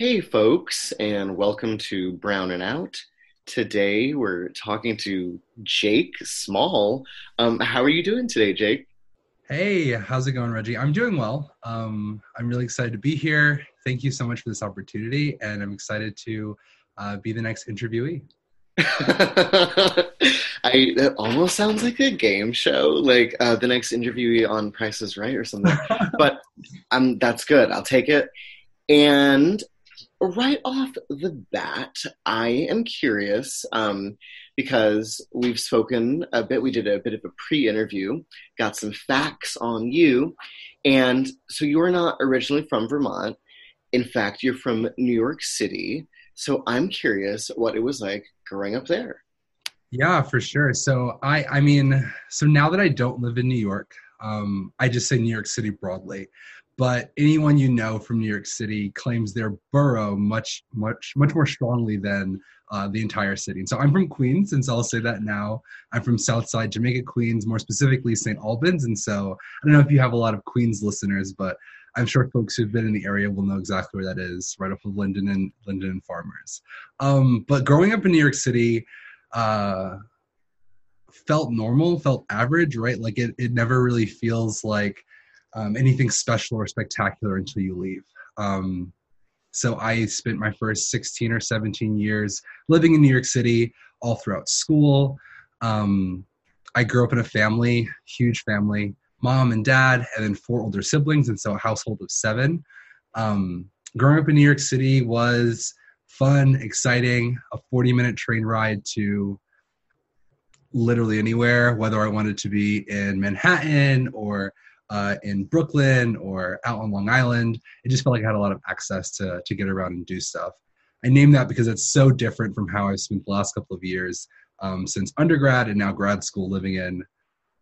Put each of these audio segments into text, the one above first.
Hey, folks, and welcome to Brown and Out. Today we're talking to Jake Small. Um, how are you doing today, Jake? Hey, how's it going, Reggie? I'm doing well. Um, I'm really excited to be here. Thank you so much for this opportunity, and I'm excited to uh, be the next interviewee. I that almost sounds like a game show, like uh, the next interviewee on Price is Right or something. but um, that's good. I'll take it. And right off the bat, I am curious um, because we've spoken a bit. We did a bit of a pre-interview, got some facts on you, and so you're not originally from Vermont. In fact, you're from New York City. So I'm curious what it was like growing up there. Yeah, for sure. So I, I mean, so now that I don't live in New York, um, I just say New York City broadly. But anyone you know from New York City claims their borough much, much, much more strongly than uh, the entire city. And so I'm from Queens, and so I'll say that now. I'm from Southside Jamaica, Queens, more specifically St. Albans. And so I don't know if you have a lot of Queens listeners, but I'm sure folks who've been in the area will know exactly where that is, right off of Linden and Linden and Farmers. Um, but growing up in New York City, uh, felt normal, felt average, right? Like it, it never really feels like um, anything special or spectacular until you leave. Um, so I spent my first 16 or 17 years living in New York City all throughout school. Um, I grew up in a family, huge family, mom and dad, and then four older siblings, and so a household of seven. Um, growing up in New York City was fun, exciting, a 40 minute train ride to literally anywhere, whether I wanted to be in Manhattan or uh, in Brooklyn or out on Long Island. It just felt like I had a lot of access to, to get around and do stuff. I name that because it's so different from how I've spent the last couple of years um, since undergrad and now grad school living in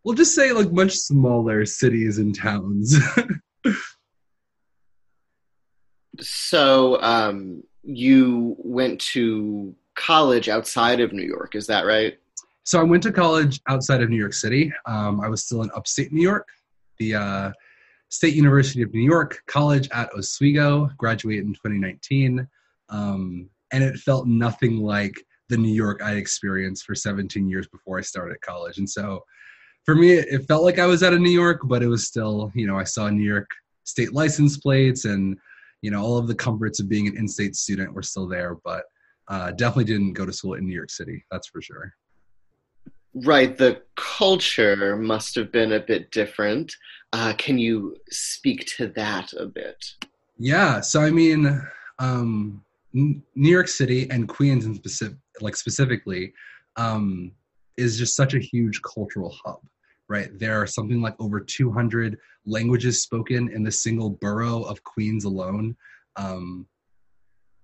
we'll just say like much smaller cities and towns. so um, you went to college outside of New York, is that right? So I went to college outside of New York City. Um, I was still in upstate New York, the uh, State University of New York College at Oswego. Graduated in 2019, um, and it felt nothing like the New York I experienced for 17 years before I started college. And so for me, it felt like I was out of New York, but it was still, you know, I saw New York state license plates and, you know, all of the comforts of being an in-state student were still there, but uh, definitely didn't go to school in New York City. That's for sure. Right. The culture must have been a bit different. Uh, can you speak to that a bit? Yeah. So, I mean, um, New York City and Queens, in specific, like specifically, um, is just such a huge cultural hub, right? There are something like over 200 languages spoken in the single borough of Queens alone. Um,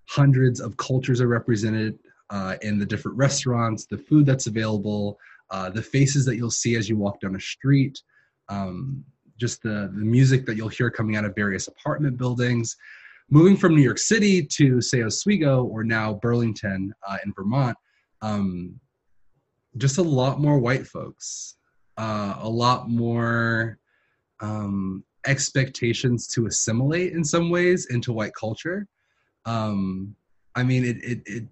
hundreds of cultures are represented uh, in the different restaurants, the food that's available, uh, the faces that you'll see as you walk down a street, um, just the, the music that you'll hear coming out of various apartment buildings. Moving from New York City to, say, Oswego or now Burlington uh, in Vermont, um, just a lot more white folks, uh, a lot more um, expectations to assimilate in some ways into white culture. Um, I mean, it, it, it,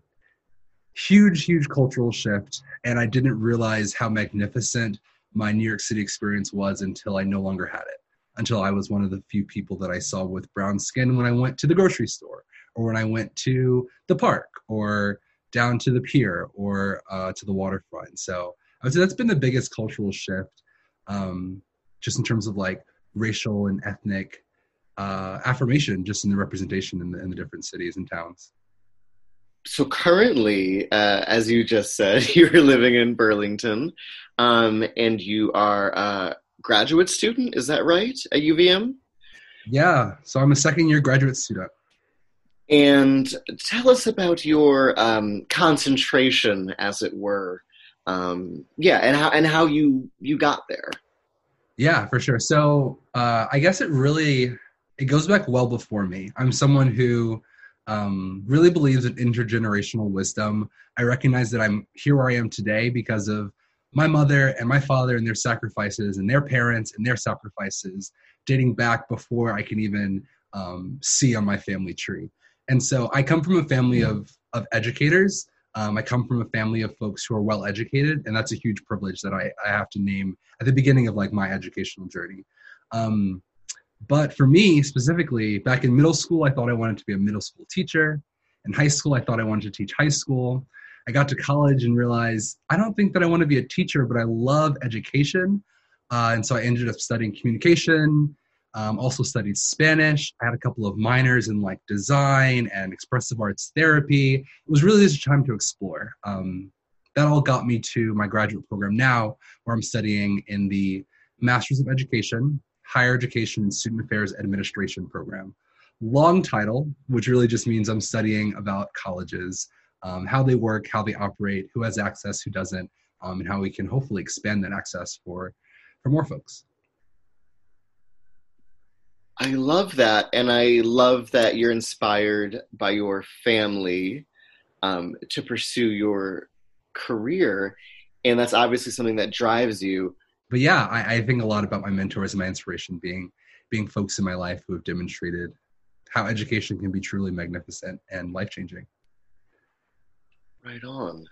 huge, huge cultural shift, and I didn't realize how magnificent my New York City experience was until I no longer had it. Until I was one of the few people that I saw with brown skin when I went to the grocery store, or when I went to the park, or down to the pier or uh, to the waterfront. So I would say that's been the biggest cultural shift, um, just in terms of like racial and ethnic uh, affirmation, just in the representation in the, in the different cities and towns. So currently, uh, as you just said, you're living in Burlington, um, and you are a graduate student. Is that right at UVM? Yeah. So I'm a second year graduate student. And tell us about your um, concentration, as it were. Um, yeah, and how and how you you got there. Yeah, for sure. So uh, I guess it really it goes back well before me. I'm someone who um, really believes in intergenerational wisdom. I recognize that I'm here where I am today because of my mother and my father and their sacrifices and their parents and their sacrifices dating back before I can even um, see on my family tree. And so I come from a family of of educators. Um, I come from a family of folks who are well educated, and that's a huge privilege that I, I have to name at the beginning of like my educational journey. Um, but for me specifically, back in middle school, I thought I wanted to be a middle school teacher. In high school, I thought I wanted to teach high school. I got to college and realized I don't think that I want to be a teacher, but I love education. Uh, and so I ended up studying communication, um, also studied Spanish. I had a couple of minors in like design and expressive arts therapy. It was really just a time to explore. Um, that all got me to my graduate program now, where I'm studying in the Masters of Education, Higher Education and Student Affairs Administration program. Long title, which really just means I'm studying about colleges, um, how they work, how they operate, who has access, who doesn't, um, and how we can hopefully expand that access for, for more folks. I love that. And I love that you're inspired by your family um, to pursue your career. And that's obviously something that drives you. But yeah, I, I think a lot about my mentors and my inspiration being being folks in my life who have demonstrated how education can be truly magnificent and life changing. Right on.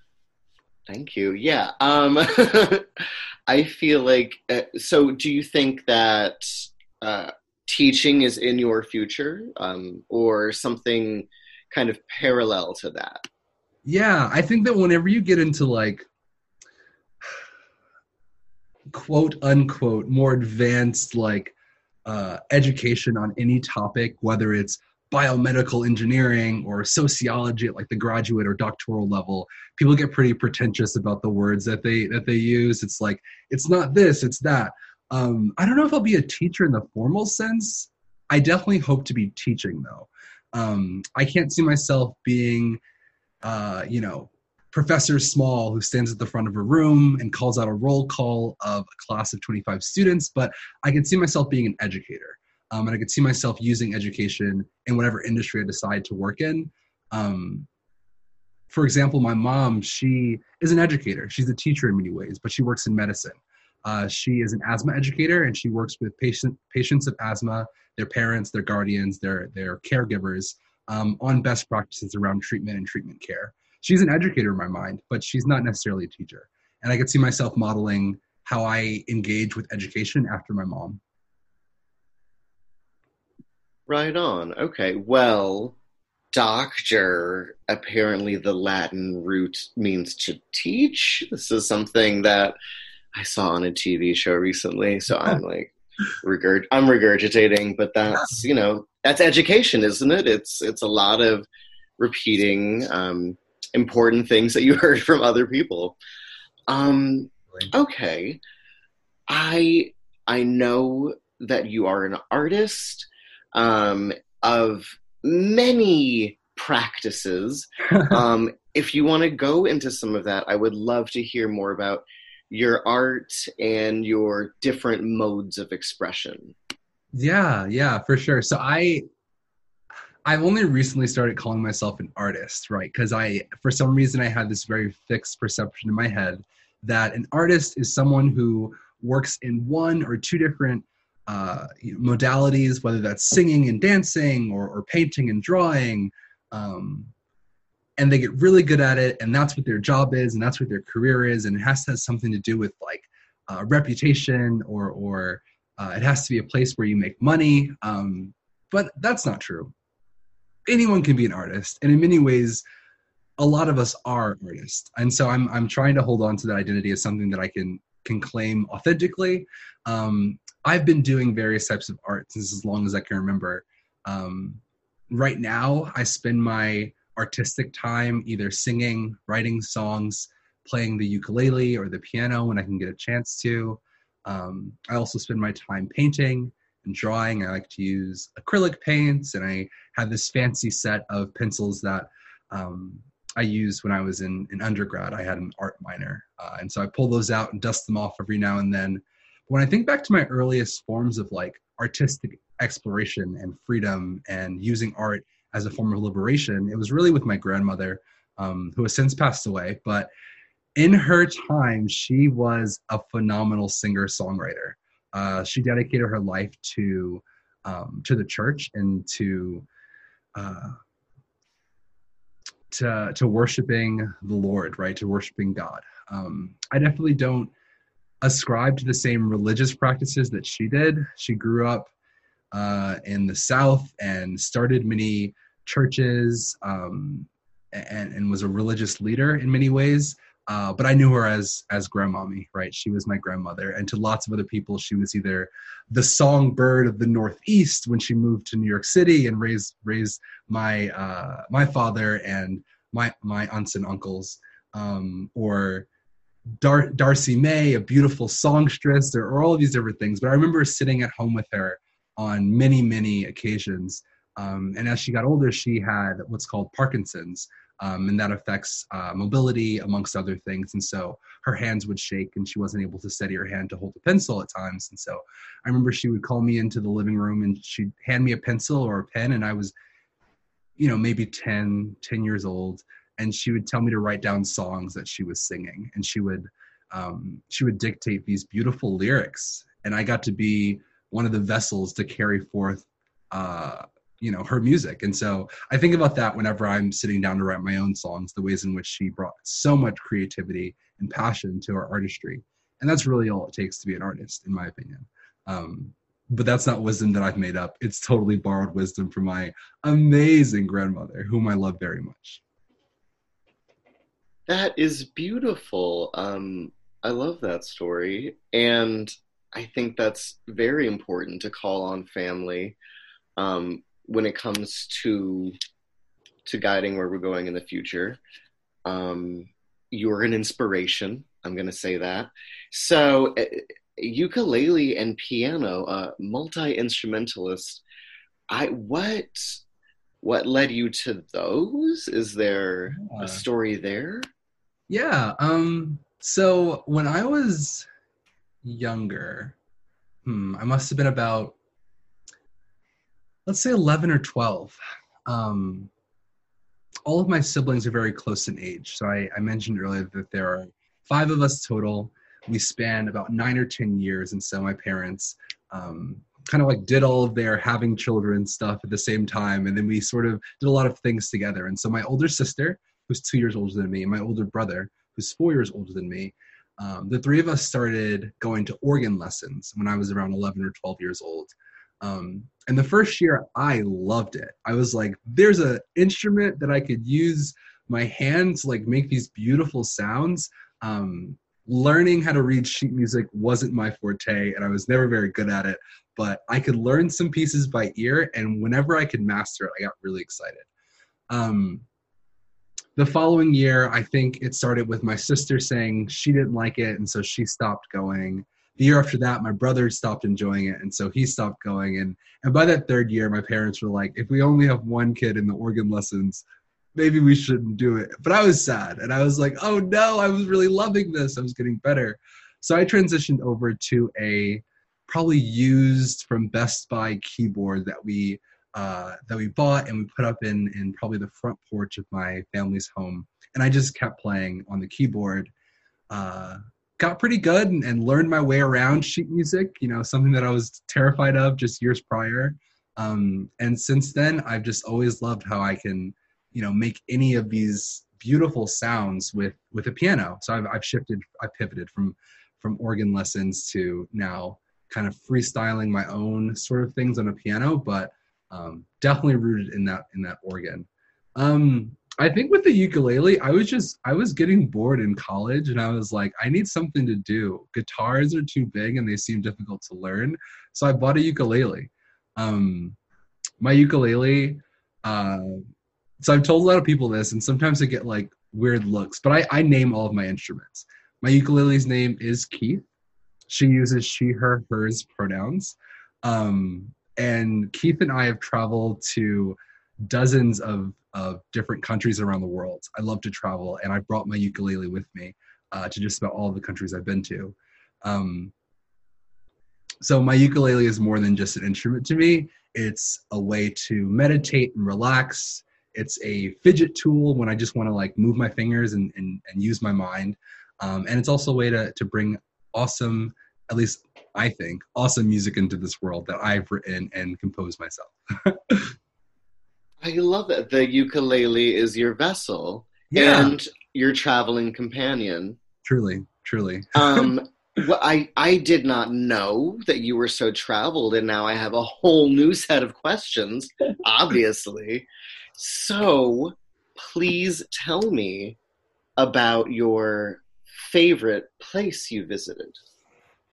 Thank you. Yeah. Um, I feel like, uh, so do you think that uh, teaching is in your future um, or something kind of parallel to that? Yeah, I think that whenever you get into like quote unquote more advanced like uh, education on any topic, whether it's biomedical engineering or sociology at like the graduate or doctoral level people get pretty pretentious about the words that they that they use. It's like it's not this it's that. Um, i don't know if i'll be a teacher in the formal sense. I definitely hope to be teaching though. Um, i can't see myself being uh, you know professor small who stands at the front of a room and calls out a roll call of a class of 25 students but i can see myself being an educator um, and I could see myself using education in whatever industry I decide to work in. Um, for example, my mom, she is an educator. She's a teacher in many ways, but she works in medicine. Uh, she is an asthma educator, and she works with patient, patients of asthma, their parents, their guardians, their their caregivers um, on best practices around treatment and treatment care. She's an educator in my mind, but she's not necessarily a teacher. And I could see myself modeling how I engage with education after my mom. Right on. Okay. Well, doctor, apparently the Latin root means to teach. This is something that I saw on a TV show recently. So I'm like, regurg- I'm regurgitating, but that's, you know, that's education, isn't it? It's, it's a lot of repeating um, important things that you heard from other people. Um, okay. I, I know that you are an artist um, of many practices. um, if you want to go into some of that, I would love to hear more about your art and your different modes of expression. Yeah, yeah, for sure. So I I've only recently started calling myself an artist, right? Because I, for some reason, I had this very fixed perception in my head that an artist is someone who works in one or two different uh, you know, modalities, whether that's singing and dancing or, or painting and drawing. Um, and they get really good at it, and that's what their job is, and that's what their career is, and it has to have something to do with like uh, reputation or or uh, it has to be a place where you make money. Um, but that's not true. Anyone can be an artist, and in many ways, a lot of us are artists. And so I'm I'm trying to hold on to that identity as something that I can can claim authentically. Um, I've been doing various types of art since as long as I can remember. Um, right now, I spend my artistic time either singing, writing songs, playing the ukulele or the piano when I can get a chance to. Um, I also spend my time painting and drawing. I like to use acrylic paints, and I have this fancy set of pencils that um, I used when I was in, in undergrad. I had an art minor, uh, and so I pull those out and dust them off every now and then But when I think back to my earliest forms of like artistic exploration and freedom and using art as a form of liberation, it was really with my grandmother, um, who has since passed away. But in her time, she was a phenomenal singer songwriter. Uh, she dedicated her life to um, to the church and to uh, to to worshiping the Lord, right? To worshiping God. Um, I definitely don't ascribe to the same religious practices that she did. She grew up uh, in the South and started many churches um, and, and was a religious leader in many ways. Uh, but I knew her as as grandmommy, right? She was my grandmother, and to lots of other people, she was either the songbird of the Northeast when she moved to New York City and raised raised my uh, my father and my my aunts and uncles, um, or Dar- Darcy May, a beautiful songstress, or, all of these different things. But I remember sitting at home with her on many many occasions, um, and as she got older, she had what's called Parkinson's, um, and that affects uh, mobility amongst other things. And so her hands would shake, and she wasn't able to steady her hand to hold a pencil at times. And so I remember she would call me into the living room, and she'd hand me a pencil or a pen, and I was, you know, maybe 10, 10 years old, and she would tell me to write down songs that she was singing, and she would um, she would dictate these beautiful lyrics, and I got to be one of the vessels to carry forth. Uh, you know her music. And so i think about that whenever i'm sitting down to write my own songs the ways in which she brought so much creativity and passion to her artistry. And that's really all it takes to be an artist in my opinion. Um, but that's not wisdom that i've made up. It's totally borrowed wisdom from my amazing grandmother whom i love very much. That is beautiful. Um, i love that story. And i think that's very important to call on family. Um, when it comes to to guiding where we're going in the future. Um, you're an inspiration. I'm going to say that. So, uh, ukulele and piano, uh, multi instrumentalist. I what what led you to those? Is there yeah. a story there? Yeah. Um. So when I was younger, hmm, I must have been about let's say 11 or 12 um, all of my siblings are very close in age. So I, I, mentioned earlier that there are five of us total. We span about nine or ten years. And so my parents um, kind of like did all of their having children stuff at the same time. And then we sort of did a lot of things together. And so my older sister who's two years older than me and my older brother who's four years older than me um, the three of us started going to organ lessons when i was around 11 or 12 years old um, and the first year, I loved it. I was like, "There's an instrument that I could use my hands like make these beautiful sounds." Um, learning how to read sheet music wasn't my forte, and I was never very good at it. But I could learn some pieces by ear, and whenever I could master it, I got really excited. Um, the following year, I think it started with my sister saying she didn't like it, and so she stopped going the year after that my brother stopped enjoying it and so he stopped going and and by that third year my parents were like if we only have one kid in the organ lessons maybe we shouldn't do it. But i was sad and i was like oh no i was really loving this. I was getting better. So i transitioned over to a probably used from best buy keyboard that we uh, that we bought and we put up in in probably the front porch of my family's home and i just kept playing on the keyboard uh, got pretty good and, and, learned my way around sheet music, you know, something that I was terrified of just years prior. Um, and since then, I've just always loved how I can, you know, make any of these beautiful sounds with with a piano. So I've, I've shifted, I pivoted from from organ lessons to now kind of freestyling my own sort of things on a piano, but um, definitely rooted in that in that organ. Um, I think with the ukulele, I was just I was getting bored in college and I was like, I need something to do. Guitars are too big and they seem difficult to learn. So I bought a ukulele. Um my ukulele, uh so I've told a lot of people this, and sometimes I get like weird looks, but I, I name all of my instruments. My ukulele's name is Keith. She uses she, her, hers pronouns. Um, and Keith and I have traveled to dozens of of different countries around the world. I love to travel, and I brought my ukulele with me uh, to just about all the countries I've been to. Um, so my ukulele is more than just an instrument to me. It's a way to meditate and relax. It's a fidget tool when I just want to like move my fingers and, and, and use my mind. Um, and it's also a way to, to bring awesome, at least I think, awesome music into this world that I've written and composed myself. I love it. The ukulele is your vessel Yeah, and your traveling companion. truly, truly. Um, well, I I did not know that you were so traveled, and now I have a whole new set of questions. Obviously, so please tell me about your favorite place you visited.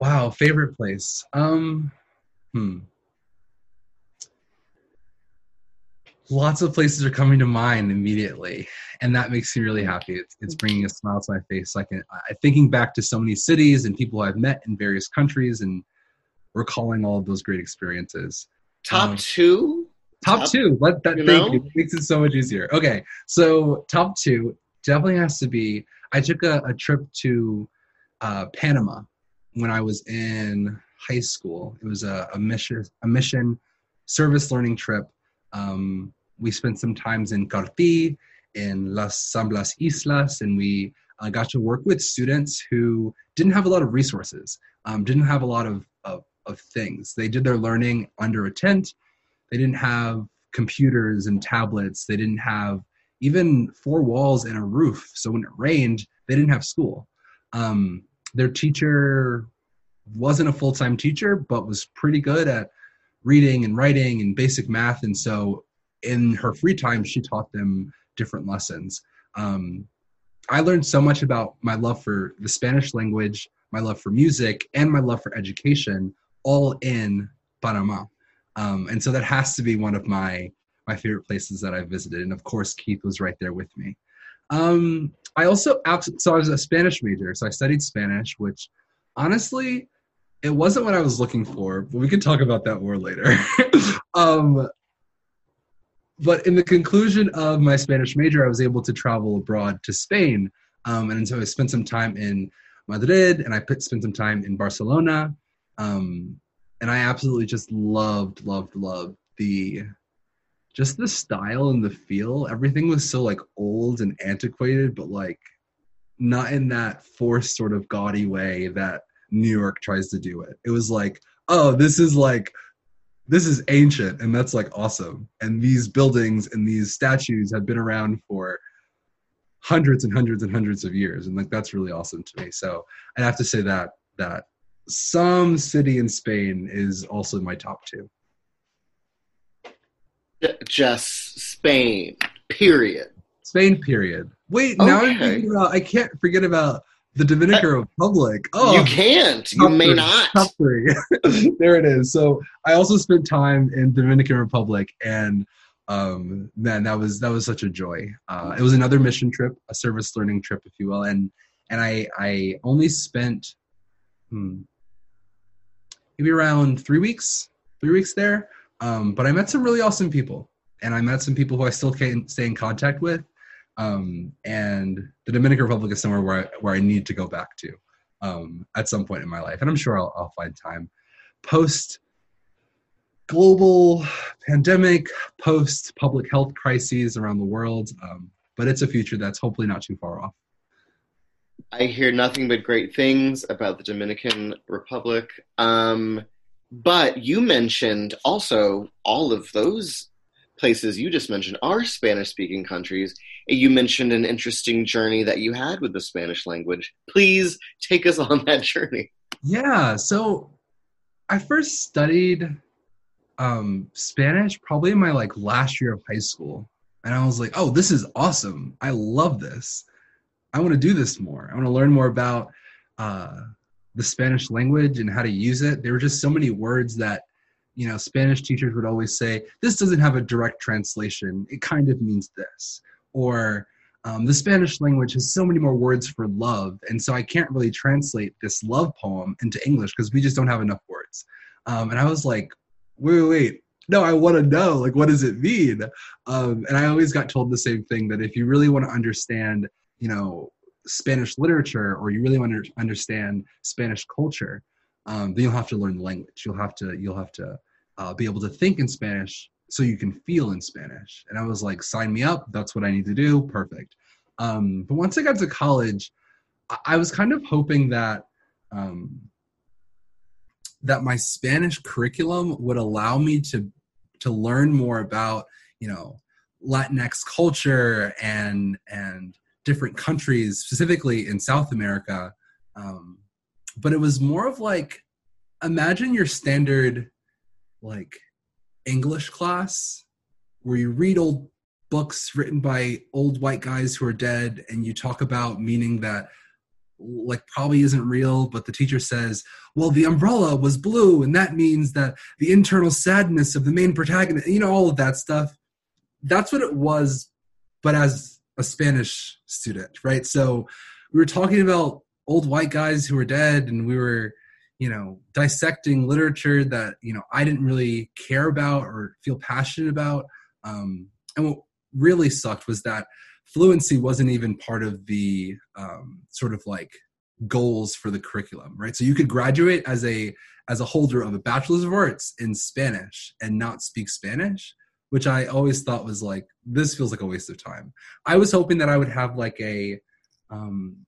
Wow, favorite place. Um, hmm. Lots of places are coming to mind immediately, and that makes me really happy. It's, it's bringing a smile to my face. I can, I, thinking back to so many cities and people I've met in various countries, and recalling all of those great experiences. Top Um, two? Top, Top- two. Let that thank you. It makes it so much easier. Okay, so top two definitely has to be. I took a, a trip to uh, Panama when I was in high school. It was a, a mission a mission service learning trip. Um, we spent some times in Carti, in Las San Blas Islas, and we uh, got to work with students who didn't have a lot of resources, um, didn't have a lot of, of, of things. They did their learning under a tent. They didn't have computers and tablets. They didn't have even four walls and a roof. So when it rained, they didn't have school. Um, their teacher wasn't a full time teacher, but was pretty good at reading and writing and basic math. And so in her free time, she taught them different lessons. Um, I learned so much about my love for the Spanish language, my love for music, and my love for education all in Panama. Um, and so that has to be one of my my favorite places that I visited. And of course, Keith was right there with me. Um, I also so I was a Spanish major, so I studied Spanish, which honestly, it wasn't what I was looking for. But we can talk about that more later. um, but in the conclusion of my Spanish major, I was able to travel abroad to Spain, um, and so I spent some time in Madrid, and I spent some time in Barcelona. Um, and I absolutely just loved, loved, loved the just the style and the feel. Everything was so like old and antiquated, but like not in that forced sort of gaudy way that New York tries to do it. It was like, oh, this is like this is ancient and that's like awesome. And these buildings and these statues have been around for hundreds and hundreds and hundreds of years and like that's really awesome to me. So I'd have to say that that some city in Spain is also my top two. Just Spain, period. Spain, period. Wait, now I'm thinking about. I can't forget about the Dominican Republic. Oh, you can't. You may three, not. Top three. there it is. So I also spent time in Dominican Republic, and um, man, that was that was such a joy. Uh, it was another mission trip, a service learning trip, if you will, and and I I only spent hmm, maybe around three weeks, three weeks there. Um, but I met some really awesome people, and I met some people who I still can stay in contact with. Um, and the Dominican Republic is somewhere where I, where I need to go back to um, at some point in my life, and I'm sure I'll, I'll find time. Post global pandemic, post public health crises around the world, um, but it's a future that's hopefully not too far off. I hear nothing but great things about the Dominican Republic. Um, but you mentioned also all of those places you just mentioned are Spanish speaking countries. You mentioned an interesting journey that you had with the Spanish language. Please take us on that journey. Yeah, so I first studied um, Spanish probably in my like last year of high school, and I was like, "Oh, this is awesome! I love this. I want to do this more. I want to learn more about uh, the Spanish language and how to use it." There were just so many words that you know Spanish teachers would always say, "This doesn't have a direct translation. It kind of means this," or um, the Spanish language has so many more words for love, and so I can't really translate this love poem into English because we just don't have enough words. Um, and I was like, wait, wait, wait. No, I want to know, like, what does it mean? Um, and I always got told the same thing that if you really want to understand, you know, Spanish literature or you really want to understand Spanish culture, um, then you'll have to learn the language. You'll have to, you'll have to uh, be able to think in Spanish so you can feel in Spanish. And I was like, sign me up. That's what I need to do. Perfect. Um, but once I got to college, I, I was kind of hoping that um, that my Spanish curriculum would allow me to to learn more about you know Latinx culture and and different countries, specifically in South America. Um, but it was more of like imagine your standard like English class where you read old books written by old white guys who are dead and you talk about meaning that like probably isn't real but the teacher says well the umbrella was blue and that means that the internal sadness of the main protagonist you know all of that stuff. That's what it was but as a spanish student right? So we were talking about old white guys who were dead and we were you know dissecting literature that you know i didn't really care about or feel passionate about. Um, and what really sucked was that fluency wasn't even part of the um, sort of like goals for the curriculum right? So you could graduate as a as a holder of a bachelor's of arts in spanish and not speak spanish which i always thought was like this feels like a waste of time. I was hoping that i would have like a um,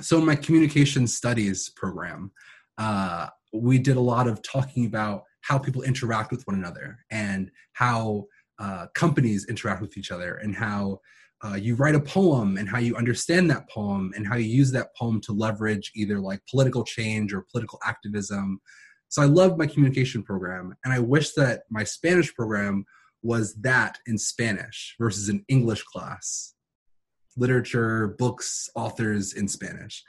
so my communication studies program uh, we did a lot of talking about how people interact with one another and how uh, companies interact with each other and how uh, you write a poem and how you understand that poem and how you use that poem to leverage either like political change or political activism. So I love my communication program and I wish that my Spanish program was that in Spanish versus an English class literature, books, authors in Spanish.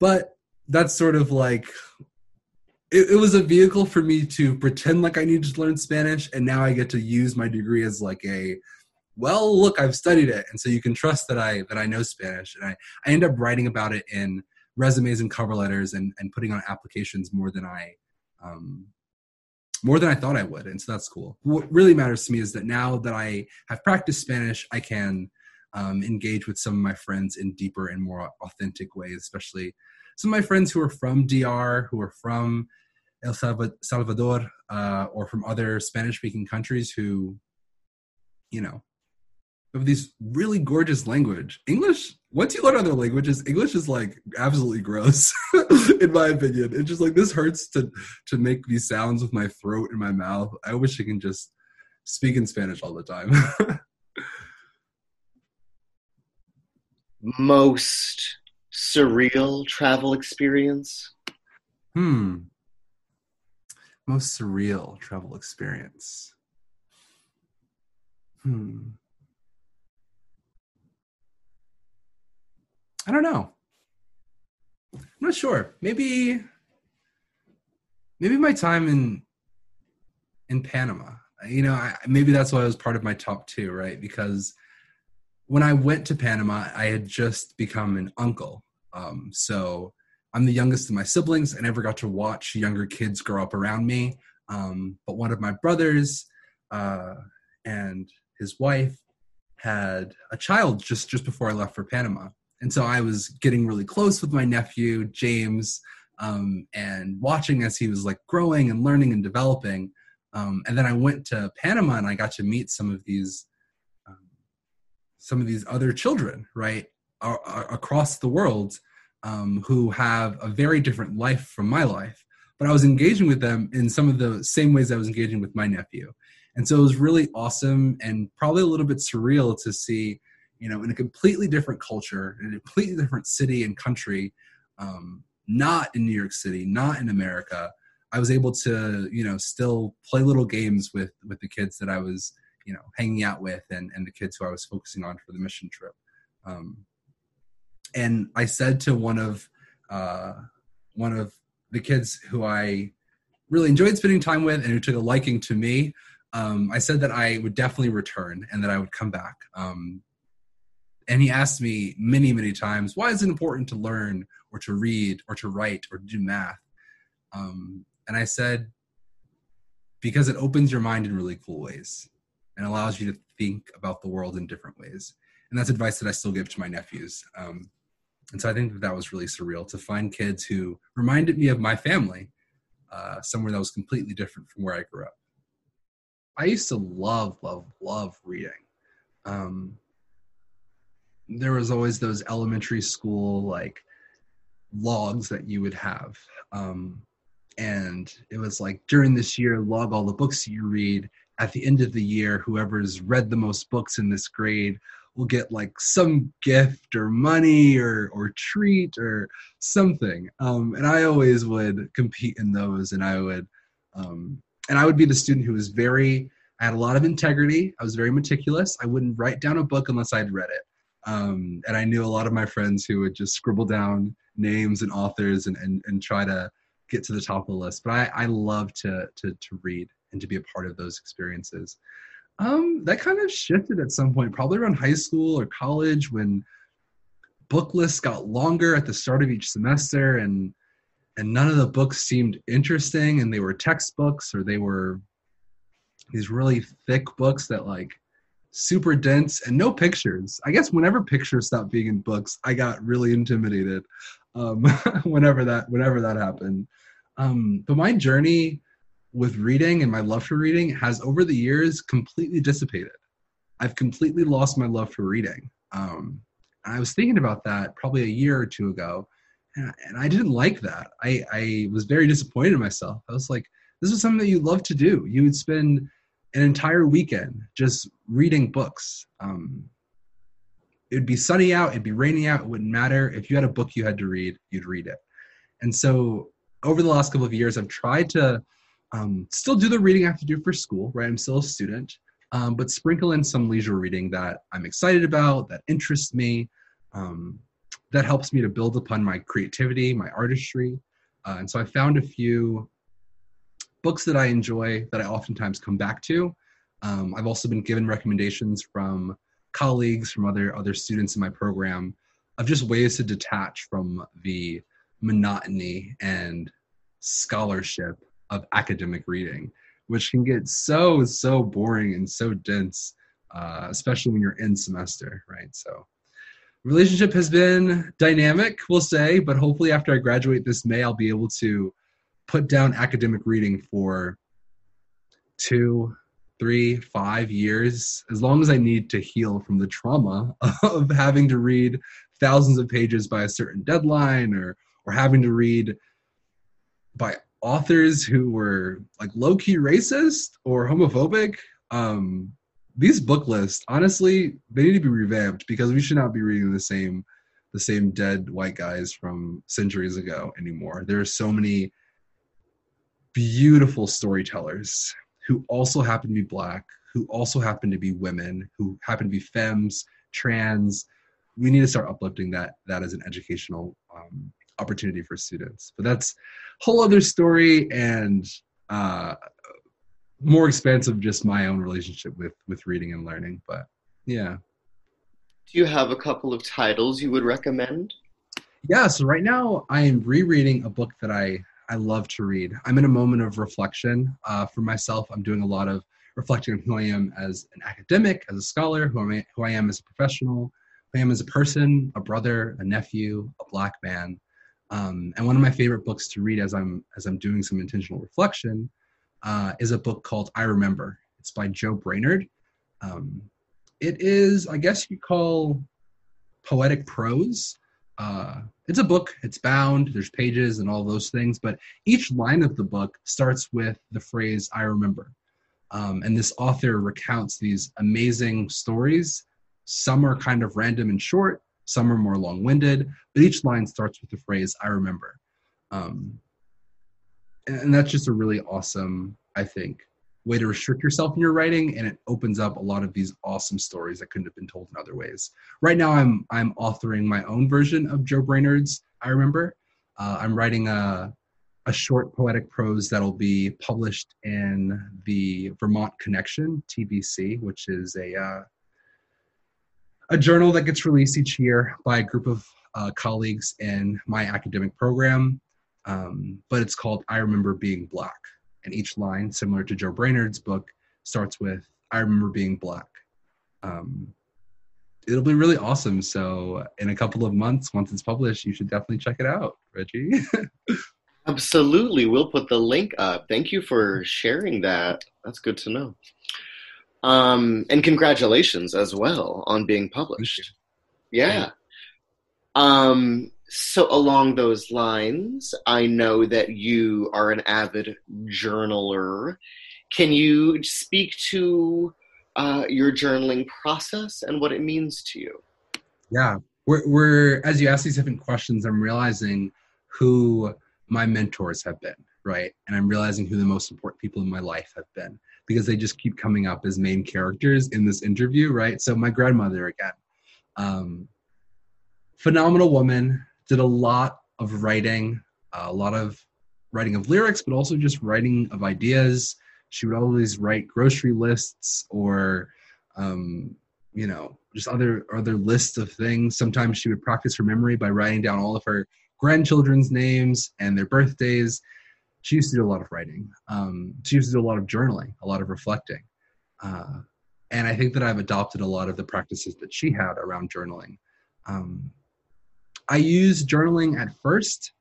But that's sort of like it, it, was a vehicle for me to pretend like I needed to learn Spanish, and now I get to use my degree as like a well, look, I've studied it, and so you can trust that I that I know Spanish, and I I end up writing about it in resumes and cover letters and and putting on applications more than I um, more than I thought I would, and so that's cool. What really matters to me is that now that I have practiced Spanish, I can um, engage with some of my friends in deeper and more authentic ways, especially some of my friends who are from DR, who are from El Salvador, uh, or from other Spanish speaking countries who, you know, have these really gorgeous language. English, once you learn other languages, English is like absolutely gross, in my opinion. It's just like this hurts to to make these sounds with my throat and my mouth. I wish I can just speak in Spanish all the time. Most surreal travel experience? Hmm. Most surreal travel experience. Hmm. I don't know. I'm not sure. Maybe maybe my time in in Panama. You know, I, maybe that's why it was part of my top two, right? Because when I went to Panama, I had just become an uncle. Um, so I'm the youngest of my siblings. I never got to watch younger kids grow up around me. Um, but one of my brothers uh, and his wife had a child just just before I left for Panama, and so I was getting really close with my nephew James um, and watching as he was like growing and learning and developing. Um, and then I went to Panama and I got to meet some of these some of these other children, right, are, are across the world um, who have a very different life from my life. But I was engaging with them in some of the same ways I was engaging with my nephew. And so it was really awesome and probably a little bit surreal to see, you know, in a completely different culture, in a completely different city and country, um, not in New York City, not in America. I was able to, you know, still play little games with with the kids that I was you know hanging out with and, and the kids who I was focusing on for the mission trip. Um, and I said to one of uh, one of the kids who I really enjoyed spending time with and who took a liking to me, um, I said that I would definitely return and that I would come back. Um, and he asked me many, many times, why is it important to learn or to read or to write or to do math? Um, and I said, because it opens your mind in really cool ways and allows you to think about the world in different ways. And that's advice that I still give to my nephews. Um, and so I think that that was really surreal to find kids who reminded me of my family, uh, somewhere that was completely different from where I grew up. I used to love, love, love reading. Um, there was always those elementary school like logs that you would have. Um, and it was like during this year, log all the books you read at the end of the year, whoever's read the most books in this grade will get like some gift or money or or treat or something. Um, and I always would compete in those, and I would um, and I would be the student who was very I had a lot of integrity. I was very meticulous. I wouldn't write down a book unless I'd read it. Um, and I knew a lot of my friends who would just scribble down names and authors and, and, and try to get to the top of the list. But I, I love to, to, to read and to be a part of those experiences. Um, that kind of shifted at some point, probably around high school or college when book lists got longer at the start of each semester and and none of the books seemed interesting and they were textbooks or they were these really thick books that like super dense and no pictures. I guess whenever pictures stopped being in books, I got really intimidated. Um, whenever that whenever that happened. Um, but my journey with reading and my love for reading has over the years completely dissipated. I've completely lost my love for reading. Um, I was thinking about that probably a year or two ago, and, I didn't like that. I, I was very disappointed in myself. I was like, this is something that you love to do. You would spend an entire weekend just reading books. Um, it would be sunny out, it'd be raining out, it wouldn't matter. If you had a book you had to read, you'd read it. And so over the last couple of years, I've tried to um, still do the reading I have to do for school, right? I'm still a student, um, but sprinkle in some leisure reading that I'm excited about, that interests me, um, that helps me to build upon my creativity, my artistry. Uh, and so I found a few books that I enjoy that I oftentimes come back to. Um, I've also been given recommendations from colleagues, from other other students in my program, of just ways to detach from the monotony and scholarship of academic reading, which can get so so boring and so dense, uh, especially when you're in semester, right? So relationship has been dynamic we'll say but hopefully after i graduate this may i'll be able to put down academic reading for two, three, five years, as long as I need to heal from the trauma of having to read thousands of pages by a certain deadline or or having to read by authors who were like low key racist or homophobic. Um, these book lists, honestly, they need to be revamped because we should not be reading the same the same dead white guys from centuries ago anymore. There are so many beautiful storytellers who also happen to be black, who also happen to be women, who happen to be femmes, trans. We need to start uplifting that that as an educational um, opportunity for students. But that's a whole other story and uh, more expansive just my own relationship with with reading and learning. But yeah. Do you have a couple of titles you would recommend? Yeah, so right now I am rereading a book that I I love to read. I'm in a moment of reflection uh, for myself. I'm doing a lot of reflecting on who I am as an academic, as a scholar, who, I, who I am as a professional, who I am as a person, a brother, a nephew, a black man. Um, and one of my favorite books to read as I'm as I'm doing some intentional reflection uh, is a book called I Remember. It's by Joe Brainard. Um, it is, I guess you call poetic prose. Uh, it's a book it's bound there's pages and all those things but each line of the book starts with the phrase i remember um, and this author recounts these amazing stories some are kind of random and short some are more long-winded but each line starts with the phrase i remember. Um, and that's just a really awesome i think way to restrict yourself in your writing and it opens up a lot of these awesome stories that couldn't have been told in other ways. Right now i'm i'm authoring my own version of joe brainard's i remember. Uh, i'm writing a a short poetic prose that'll be published in the vermont connection TVC which is a uh, a journal that gets released each year by a group of uh, colleagues in my academic program um, but it's called i remember being black and each line, similar to Joe Brainard's book, starts with "I remember being black." Um, it'll be really awesome. So, in a couple of months, once it's published, you should definitely check it out, Reggie. Absolutely, we'll put the link up. Thank you for sharing that. That's good to know. Um, and congratulations as well on being published. Yeah. Um, so, along those lines, I know that you are an avid journaler. can you speak to uh, your journaling process and what it means to you? Yeah, we're, we're as you ask these different questions, I'm realizing who my mentors have been, right? And I'm realizing who the most important people in my life have been because they just keep coming up as main characters in this interview, right? So my grandmother again, um, phenomenal woman, did a lot of writing, a lot of writing of lyrics, but also just writing of ideas. She would always write grocery lists or, um, you know, just other other lists of things. Sometimes she would practice her memory by writing down all of her grandchildren's names and their birthdays. She used to do a lot of writing. Um, she used to do a lot of journaling, a lot of reflecting. Uh, and I think that I've adopted a lot of the practices that she had around journaling. Um, I used journaling at first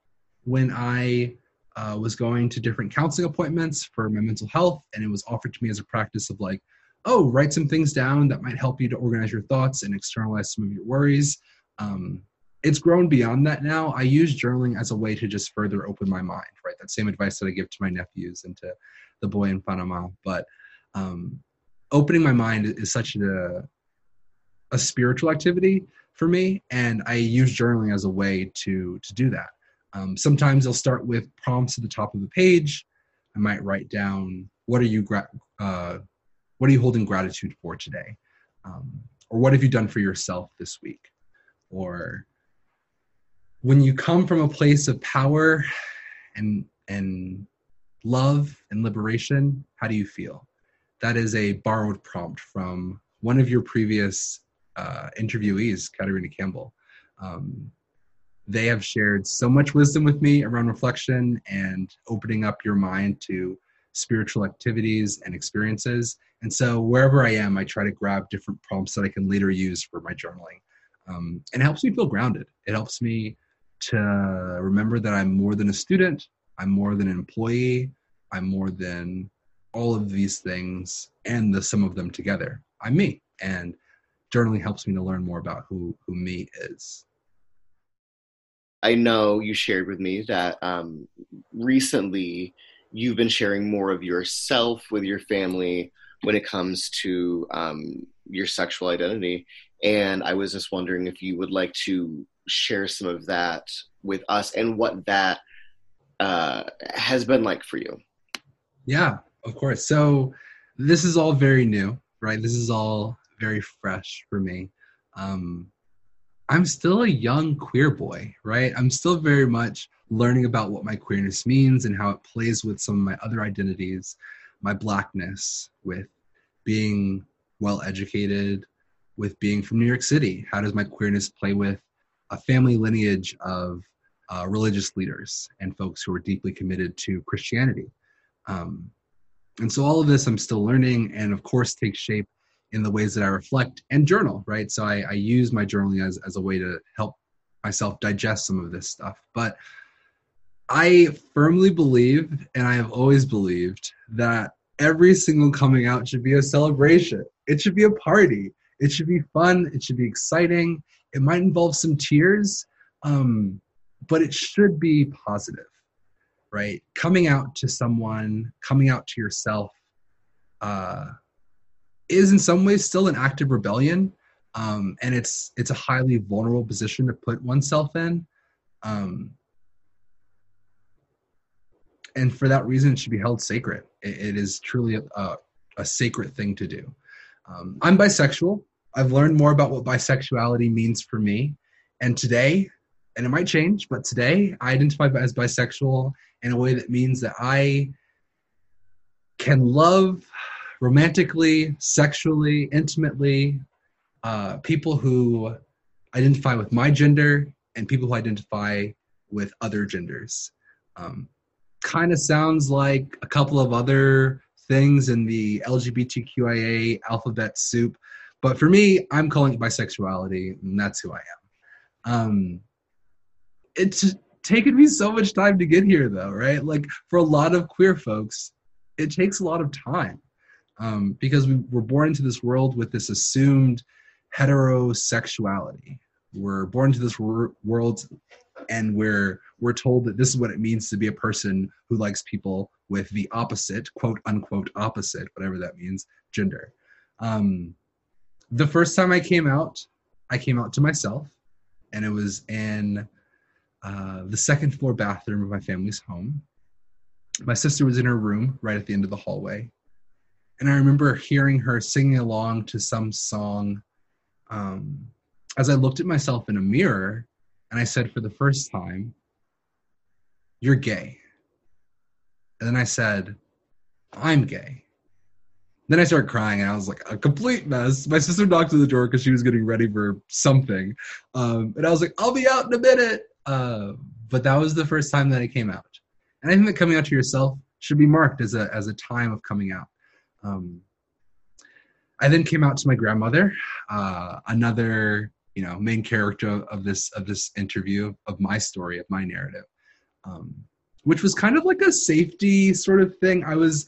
when I uh, was going to different counseling appointments for my mental health, and it was offered to me as a practice of like, oh, write some things down that might help you to organize your thoughts and externalize some of your worries. Um, it's grown beyond that now. I use journaling as a way to just further open my mind, right? That same advice that I give to my nephews and to the boy in Panama. But um, opening my mind is such a, a spiritual activity for me, and I use journaling as a way to to do that. Um, sometimes I'll start with prompts at the top of the page. I might write down what are you gra- uh, what are you holding gratitude for today, um, or what have you done for yourself this week, or when you come from a place of power and and love and liberation, how do you feel? That is a borrowed prompt from one of your previous uh, interviewees, Katarina Campbell. Um, they have shared so much wisdom with me around reflection and opening up your mind to spiritual activities and experiences. And so wherever I am, I try to grab different prompts that I can later use for my journaling. Um, and it helps me feel grounded. It helps me to remember that I'm more than a student, I'm more than an employee, I'm more than all of these things and the sum of them together. I'm me. And journaling helps me to learn more about who who me is. I know you shared with me that um, recently you've been sharing more of yourself with your family when it comes to um, your sexual identity. And I was just wondering if you would like to share some of that with us and what that uh, has been like for you. Yeah, of course. So this is all very new, right? This is all very fresh for me. Um, I'm still a young queer boy, right? I'm still very much learning about what my queerness means and how it plays with some of my other identities, my blackness, with being well educated, with being from New York City. How does my queerness play with a family lineage of uh, religious leaders and folks who are deeply committed to Christianity? Um, and so all of this I'm still learning and, of course, takes shape in the ways that I reflect and journal, right? So I, I use my journaling as, as a way to help myself digest some of this stuff. But I firmly believe, and I have always believed, that every single coming out should be a celebration. It should be a party. It should be fun. It should be exciting. It might involve some tears, um, but it should be positive, right? Coming out to someone, coming out to yourself, uh, is in some ways still an act of rebellion um, and it's it's a highly vulnerable position to put oneself in um, and for that reason it should be held sacred it, it is truly a, a, sacred thing to do um, i'm bisexual i've learned more about what bisexuality means for me and today and it might change but today i identify as bisexual in a way that means that i can love romantically, sexually, intimately, uh, people who identify with my gender and people who identify with other genders. Um, kind of sounds like a couple of other things in the LGBTQIA alphabet soup, but for me, I'm calling it bisexuality, and that's who I am. Um, it's taken me so much time to get here, though, right? Like for a lot of queer folks, it takes a lot of time um, because we were born into this world with this assumed heterosexuality. We're born into this wor- world and we're we're told that this is what it means to be a person who likes people with the opposite, quote unquote opposite, whatever that means, gender. Um, the first time I came out, I came out to myself, and it was in uh, the second floor bathroom of my family's home. My sister was in her room right at the end of the hallway. And I remember hearing her singing along to some song um, as I looked at myself in a mirror and I said for the first time, You're gay. And then I said, I'm gay. Then I started crying and I was like a complete mess. My sister knocked on the door because she was getting ready for something. Um, and I was like, I'll be out in a minute. Uh, but that was the first time that I came out. And I think that coming out to yourself should be marked as a, as a time of coming out. Um, I then came out to my grandmother, uh, another you know main character of this of this interview of my story of my narrative, um, which was kind of like a safety sort of thing. I was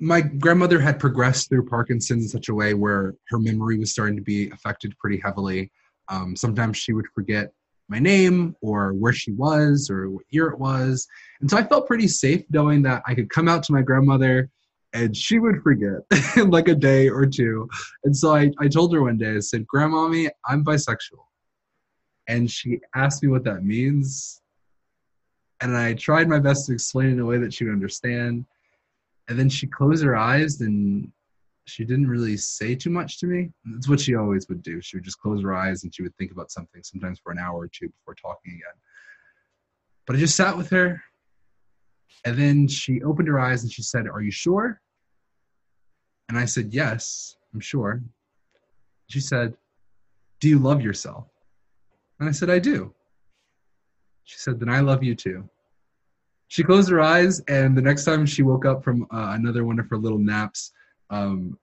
my grandmother had progressed through Parkinson's in such a way where her memory was starting to be affected pretty heavily. Um, sometimes she would forget my name or where she was or what year it was. And so I felt pretty safe knowing that I could come out to my grandmother and she would forget in like a day or two. And so I, I told her one day, I said, Grandmommy, I'm bisexual. And she asked me what that means. And I tried my best to explain in a way that she would understand. And then she closed her eyes and she didn't really say too much to me. That's what she always would do. She would just close her eyes and she would think about something, sometimes for an hour or two before talking again. But I just sat with her. And then she opened her eyes and she said, Are you sure? And I said, Yes, I'm sure. She said, Do you love yourself? And I said, I do. She said, Then I love you too. She closed her eyes, and the next time she woke up from uh, another one of her little naps, um,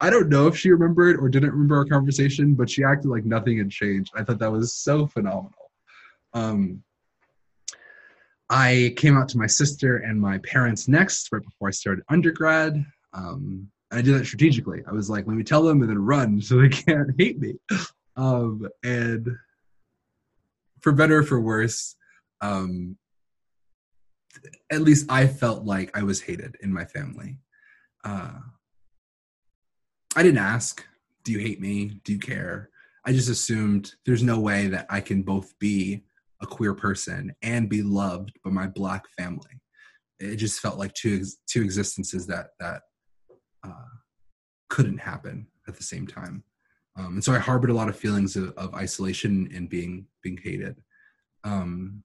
I don't know if she remembered or didn't remember our conversation, but she acted like nothing had changed. I thought that was so phenomenal. Um, I came out to my sister and my parents next, right before I started undergrad. Um, I did that strategically. I was like, let me tell them and then run so they can't hate me. Um, and for better or for worse, um, at least I felt like I was hated in my family. Uh, I didn't ask, do you hate me? Do you care? I just assumed there's no way that I can both be a queer person and be loved by my black family. It just felt like two two existences that that uh, couldn't happen at the same time. Um, and so I harbored a lot of feelings of, of isolation and being being hated. Um,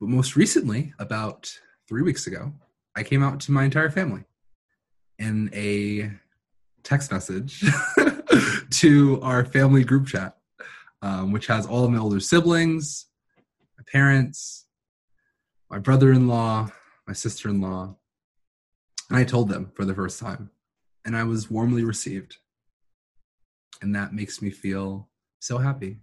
but most recently, about three weeks ago, I came out to my entire family in a text message to our family group chat, um, which has all of my older siblings, my parents, my brother-in-law, my sister-in-law, and I told them for the first time, and I was warmly received. And that makes me feel so happy.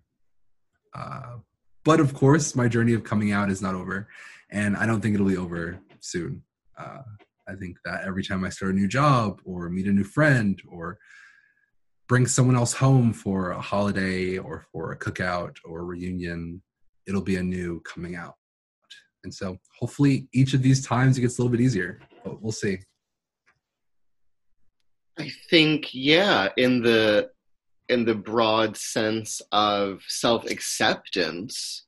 Uh, but of course, my journey of coming out is not over, and I don't think it'll be over soon. Uh, I think that every time I start a new job or meet a new friend or bring someone else home for a holiday or for a cookout or a reunion, it'll be a new coming out. And so hopefully each of these times it gets a little bit easier, but we'll see. I think yeah, in the in the broad sense of self acceptance,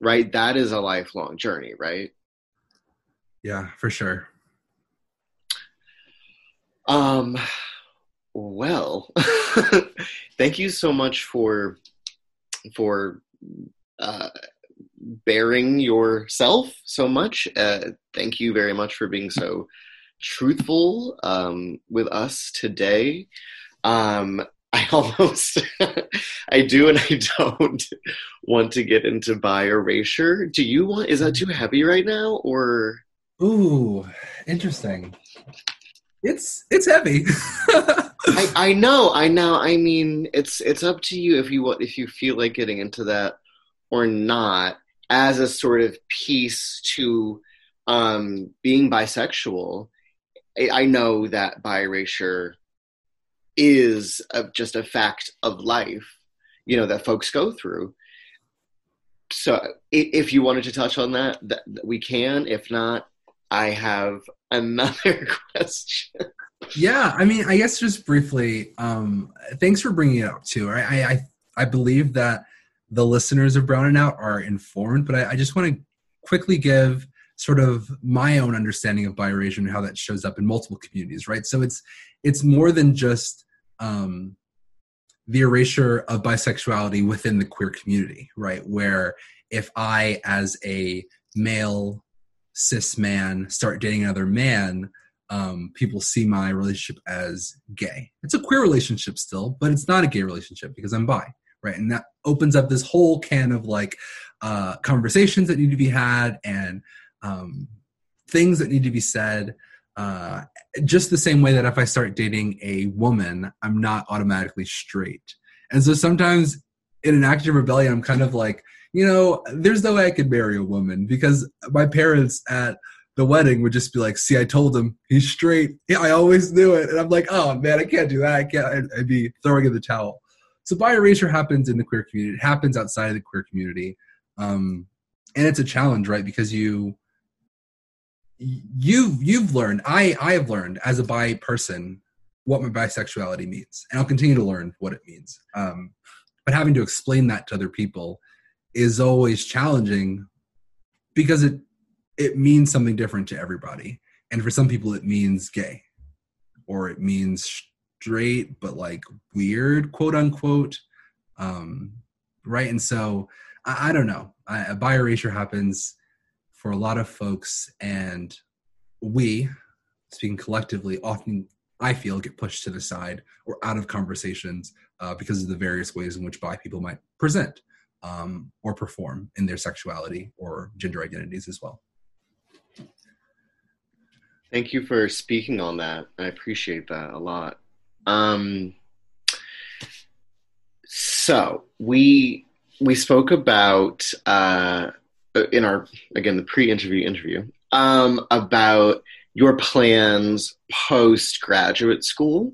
right? That is a lifelong journey, right? Yeah, for sure. Um well, thank you so much for for uh baring yourself so much. Uh, thank you very much for being so truthful um, with us today. Um, I almost, I do and I don't want to get into bi erasure. Do you want? Is that too heavy right now, or? Ooh, interesting. It's it's heavy. I, I know, I know. I mean, it's it's up to you if you want if you feel like getting into that or not as a sort of piece to um, being bisexual I know that bi-erasure is a, just a fact of life, you know, that folks go through. so if you wanted to touch on that, that we can. If not, I have another question. Yeah, I mean, I guess just briefly. Um, thanks for bringing it up too. I I I believe that the listeners of Brown and Out are informed, but I, I just want to quickly give sort of my own understanding of bi erasure and how that shows up in multiple communities, right? So it's it's more than just um, the erasure of bisexuality within the queer community, right? Where if I, as a male cis man, start dating another man, um, people see my relationship as gay. It's a queer relationship still, but it's not a gay relationship because I'm bi, right? And that opens up this whole can of like uh, conversations that need to be had and um, things that need to be said. Uh, just the same way that if I start dating a woman, I'm not automatically straight. And so sometimes in an act of rebellion, I'm kind of like, you know, there's no way I could marry a woman because my parents at the wedding would just be like, see, I told him he's straight. Yeah, I always knew it. And I'm like, oh man, I can't do that. I can't. I'd, I'd be throwing in the towel. So bi erasure happens in the queer community. It happens outside of the queer community. Um, and it's a challenge, right? Because you, you've you've learned i i have learned as a bi person what my bisexuality means and i'll continue to learn what it means. Um, but having to explain that to other people is always challenging because it it means something different to everybody. And for some people it means gay or it means straight but like weird quote unquote. Um, right? And so i, I don't know. I, a bi erasure happens for a lot of folks and we speaking collectively often i feel get pushed to the side or out of conversations uh, because of the various ways in which bi people might present um, or perform in their sexuality or gender identities as well. Thank you for speaking on that. I appreciate that a lot. Um, so we we spoke about uh, in our again the pre-interview interview um, about your plans post graduate school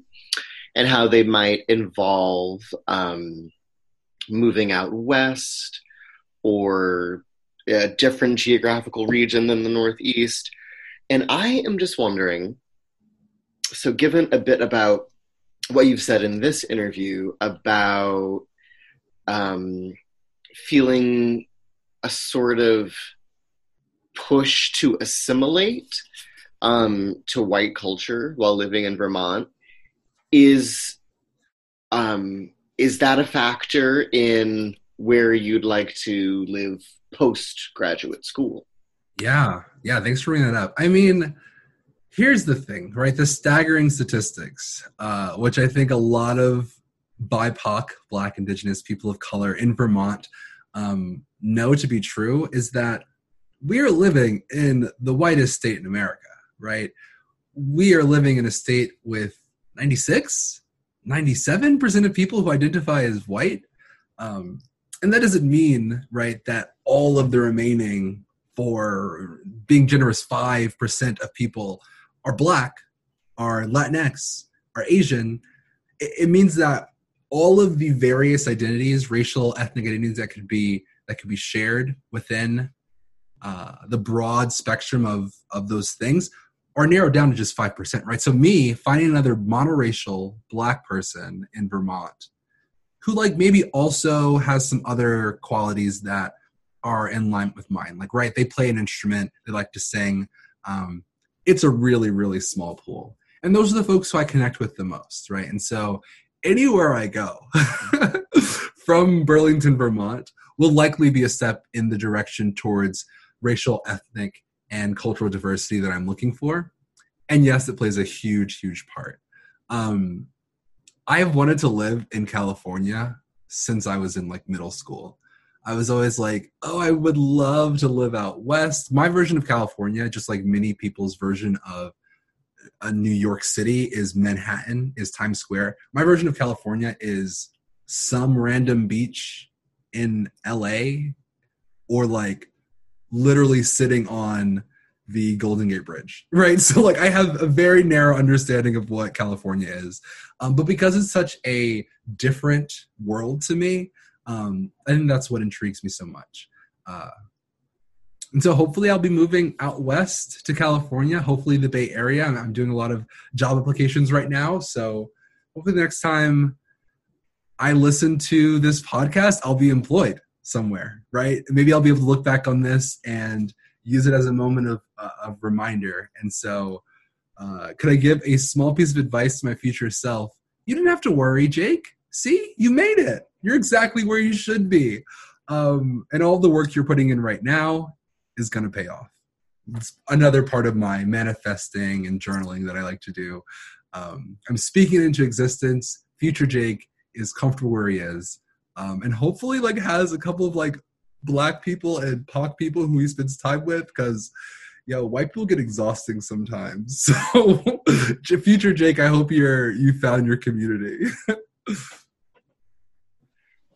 and how they might involve um, moving out west or a different geographical region than the northeast. And i am just wondering so given a bit about what you've said in this interview about um, feeling a sort of push to assimilate um, to white culture while living in Vermont. Is um, is that a factor in where you'd like to live post graduate school? Yeah, yeah. Thanks for bringing that up. I mean, here's the thing, right? The staggering statistics, uh, which I think a lot of BIPOC, Black, Indigenous people of color in Vermont um, know to be true is that we are living in the whitest state in America, right? We are living in a state with 96, 97% of people who identify as white. Um, and that doesn't mean, right, that all of the remaining, for being generous, 5% of people are black, are Latinx, are Asian. It, it means that all of the various identities, racial, ethnic identities that could be that could be shared within uh, the broad spectrum of of those things are narrowed down to just five percent, right? So me finding another monoracial black person in Vermont who like maybe also has some other qualities that are in line with mine. Like right, they play an instrument, they like to sing. Um, it's a really really small pool, and those are the folks who I connect with the most, right? And so anywhere I go from Burlington, Vermont, will likely be a step in the direction towards racial, ethnic, and cultural diversity that I'm looking for. And yes, it plays a huge, huge part. Um, I have wanted to live in California since I was in like middle school. I was always like, oh, I would love to live out west. My version of California, just like many people's version of a New York City is Manhattan, is Times Square. My version of California is some random beach in LA or like literally sitting on the Golden Gate Bridge, right? So like I have a very narrow understanding of what California is, um, but because it's such a different world to me, um, I think that's what intrigues me so much. Uh, and so hopefully I'll be moving out west to California, hopefully the Bay Area. I'm, I'm doing a lot of job applications right now. So hopefully the next time I listen to this podcast, I'll be employed somewhere, right? Maybe I'll be able to look back on this and use it as a moment of, uh, of reminder. And so, uh, could I give a small piece of advice to my future self? You didn't have to worry, Jake. See, you made it. You're exactly where you should be. Um, and all the work you're putting in right now is going to pay off. It's another part of my manifesting and journaling that I like to do. Um, I'm speaking into existence. Future Jake is comfortable where he is, um, and hopefully, like, has a couple of like black people and POC people who he spends time with because yo, white people get exhausting sometimes. So, future Jake, I hope you're you found your community.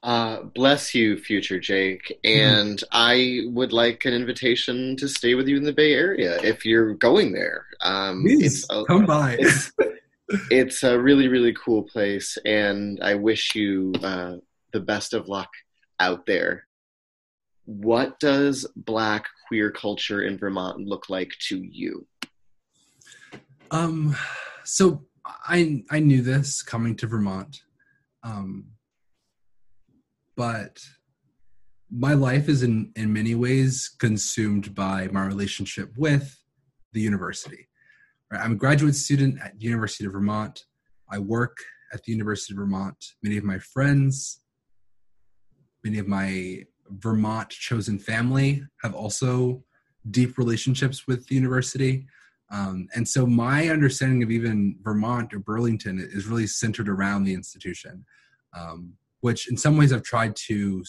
uh, bless you, future Jake. And mm-hmm. I would like an invitation to stay with you in the Bay Area if you're going there. Um, Please a, come by. It's, a really, really cool place, and I wish you uh, the best of luck out there what does black queer culture in Vermont look like to you? Um, so I I knew this coming to Vermont, um, but my life is in in many ways consumed by my relationship with the university. I'm a graduate student at the University of Vermont. I work at the University of Vermont. Many of my friends, many of my Vermont chosen family have also deep relationships with the university. Um, and so my understanding of even Vermont or Burlington is really centered around the institution, um, which in some ways I've tried to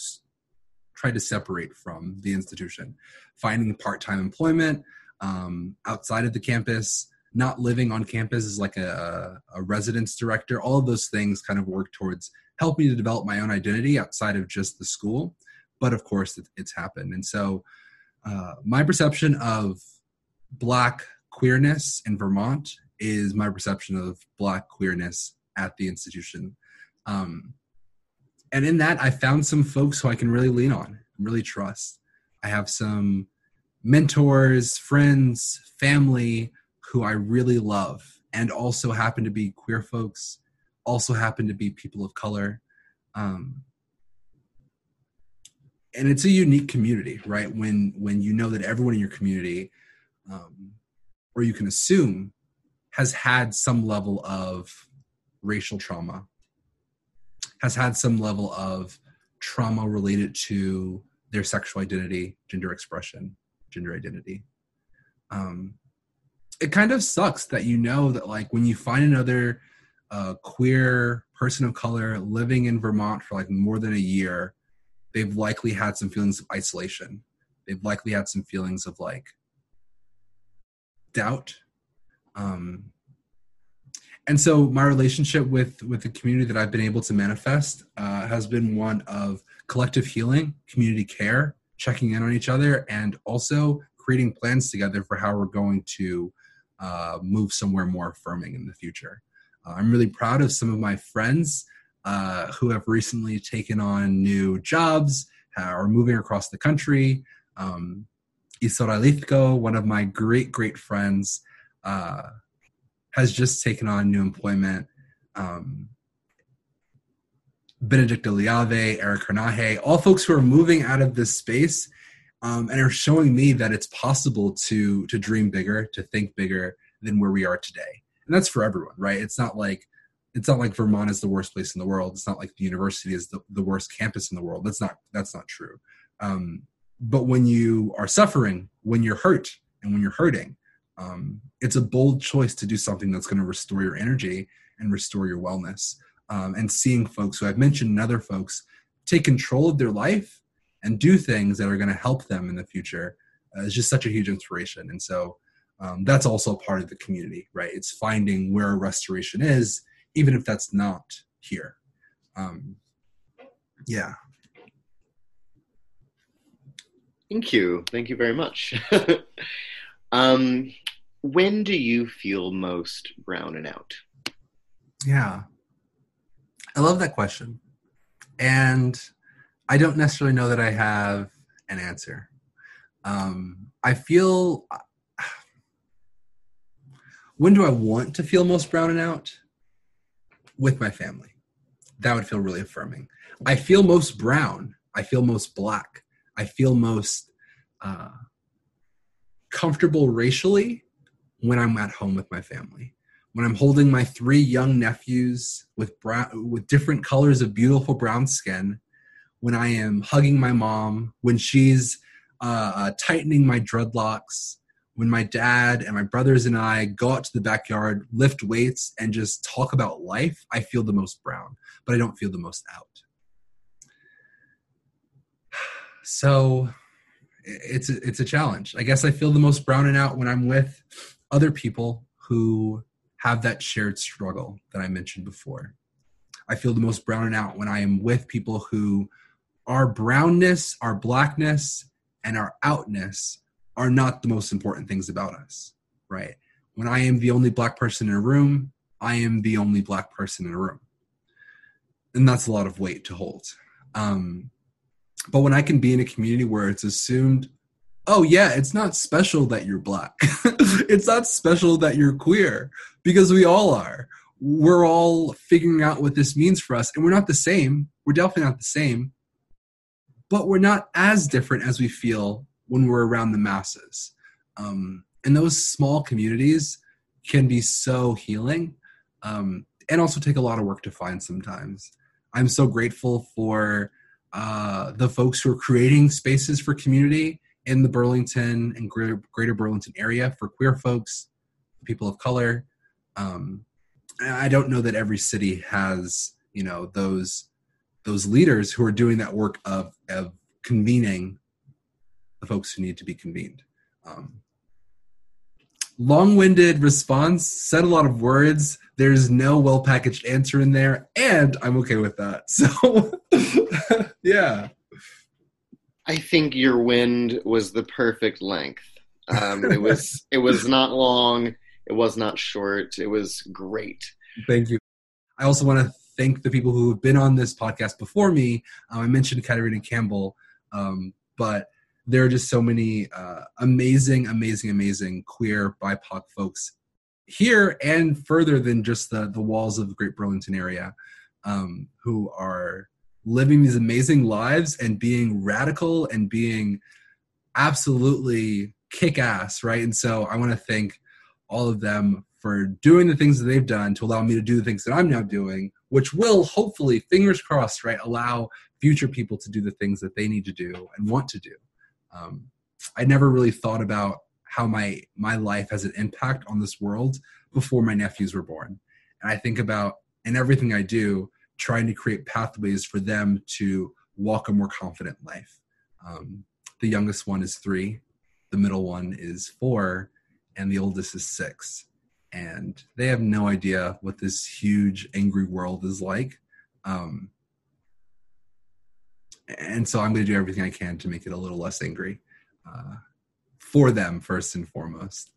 try to separate from the institution, finding part-time employment um, outside of the campus, not living on campus as like a, a residence director. All of those things kind of work towards helping to develop my own identity outside of just the school. But of course it's happened. And so uh, my perception of black queerness in vermont is my perception of black queerness at the institution. Um, and in that i found some folks who i can really lean on really trust. I have some mentors friends family who i really love and also happen to be queer folks also happen to be people of color um, and it's a unique community right? When when you know that everyone in your community um, or you can assume has had some level of racial trauma has had some level of trauma related to their sexual identity gender expression gender identity. Um, it kind of sucks that you know that like when you find another uh, queer person of color living in vermont for like more than a year they've likely had some feelings of isolation. They've likely had some feelings of like doubt. Um, and so my relationship with with the community that I've been able to manifest uh, has been one of collective healing, community care, checking in on each other, and also creating plans together for how we're going to uh, move somewhere more affirming in the future. Uh, I'm really proud of some of my friends uh, who have recently taken on new jobs or moving across the country. Um, Isora Lithko, one of my great, great friends, uh, has just taken on new employment. Um, Benedict Liave, Eric Hernaje, all folks who are moving out of this space um, and are showing me that it's possible to to dream bigger, to think bigger than where we are today. And that's for everyone, right? It's not like it's not like Vermont is the worst place in the world. It's not like the university is the, the worst campus in the world. That's not that's not true. Um, but when you are suffering, when you're hurt, and when you're hurting, um, it's a bold choice to do something that's going to restore your energy and restore your wellness. Um, and seeing folks who I've mentioned and other folks take control of their life and do things that are going to help them in the future uh, is just such a huge inspiration. And so um, that's also part of the community, right? It's finding where restoration is even if that's not here. Um, yeah. Thank you. Thank you very much. um, when do you feel most brown and out? Yeah. I love that question. And I don't necessarily know that I have an answer. Um, I feel. When do I want to feel most brown and out? With my family. That would feel really affirming. I feel most brown. I feel most black. I feel most uh, comfortable racially when I'm at home with my family. When I'm holding my three young nephews with brown, with different colors of beautiful brown skin, when I am hugging my mom, when she's uh, uh, tightening my dreadlocks, when my dad and my brothers and I go out to the backyard, lift weights, and just talk about life, I feel the most brown, but I don't feel the most out. So it's a, it's a challenge. I guess I feel the most brown and out when I'm with other people who have that shared struggle that I mentioned before. I feel the most brown and out when I am with people who our brownness, our blackness, and our outness are not the most important things about us, right? When I am the only black person in a room, I am the only black person in a room. And that's a lot of weight to hold. Um, but when I can be in a community where it's assumed, oh, yeah, it's not special that you're black, it's not special that you're queer, because we all are. We're all figuring out what this means for us, and we're not the same. We're definitely not the same, but we're not as different as we feel when we're around the masses. Um, and those small communities can be so healing um, and also take a lot of work to find sometimes. I'm so grateful for uh, the folks who are creating spaces for community in the Burlington and greater, greater Burlington area for queer folks, people of color. Um, I don't know that every city has, you know, those those leaders who are doing that work of, of convening the folks who need to be convened. Um, long-winded response said a lot of words. There's no well-packaged answer in there and i'm okay with that. So yeah. I think your wind was the perfect length. Um, it was it was not long. It was not short. It was great. Thank you. I also want to thank the people who have been on this podcast before me um, i mentioned katarina campbell um, but there are just so many uh, amazing, amazing, amazing queer BIPOC folks here and further than just the the walls of the Great Burlington area, um, who are living these amazing lives and being radical and being absolutely kick ass, right? And so I want to thank all of them for doing the things that they've done to allow me to do the things that I'm now doing, which will hopefully, fingers crossed, right, allow future people to do the things that they need to do and want to do um, I never really thought about how my my life has an impact on this world before my nephews were born, and I think about in everything I do, trying to create pathways for them to walk a more confident life. Um, the youngest one is three, the middle one is four, and the oldest is six. And they have no idea what this huge, angry world is like. Um, and so I'm going to do everything I can to make it a little less angry uh, for them first and foremost.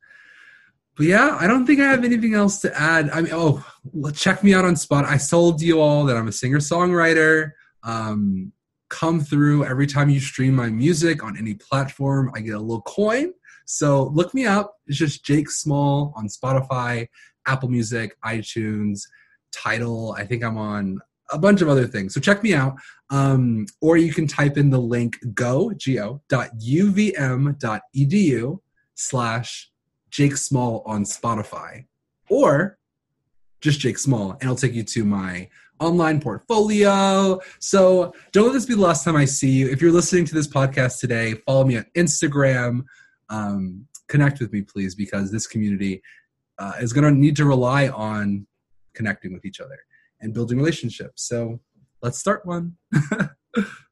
But yeah, I don't think I have anything else to add. I mean, oh, check me out on Spot. I told you all that I'm a singer songwriter. Um, come through every time you stream my music on any platform. I get a little coin. So look me up. It's just Jake Small on Spotify, Apple Music, iTunes, Tidal. I think I'm on a bunch of other things. So check me out. Um, or you can type in the link go, G-O, dot uvm dot edu slash Jake Small on Spotify. Or just Jake Small, and it'll take you to my online portfolio. So don't let this be the last time I see you. If you're listening to this podcast today, follow me on Instagram. Um, connect with me, please, because this community uh, is going to need to rely on connecting with each other and building relationships. So let's start one.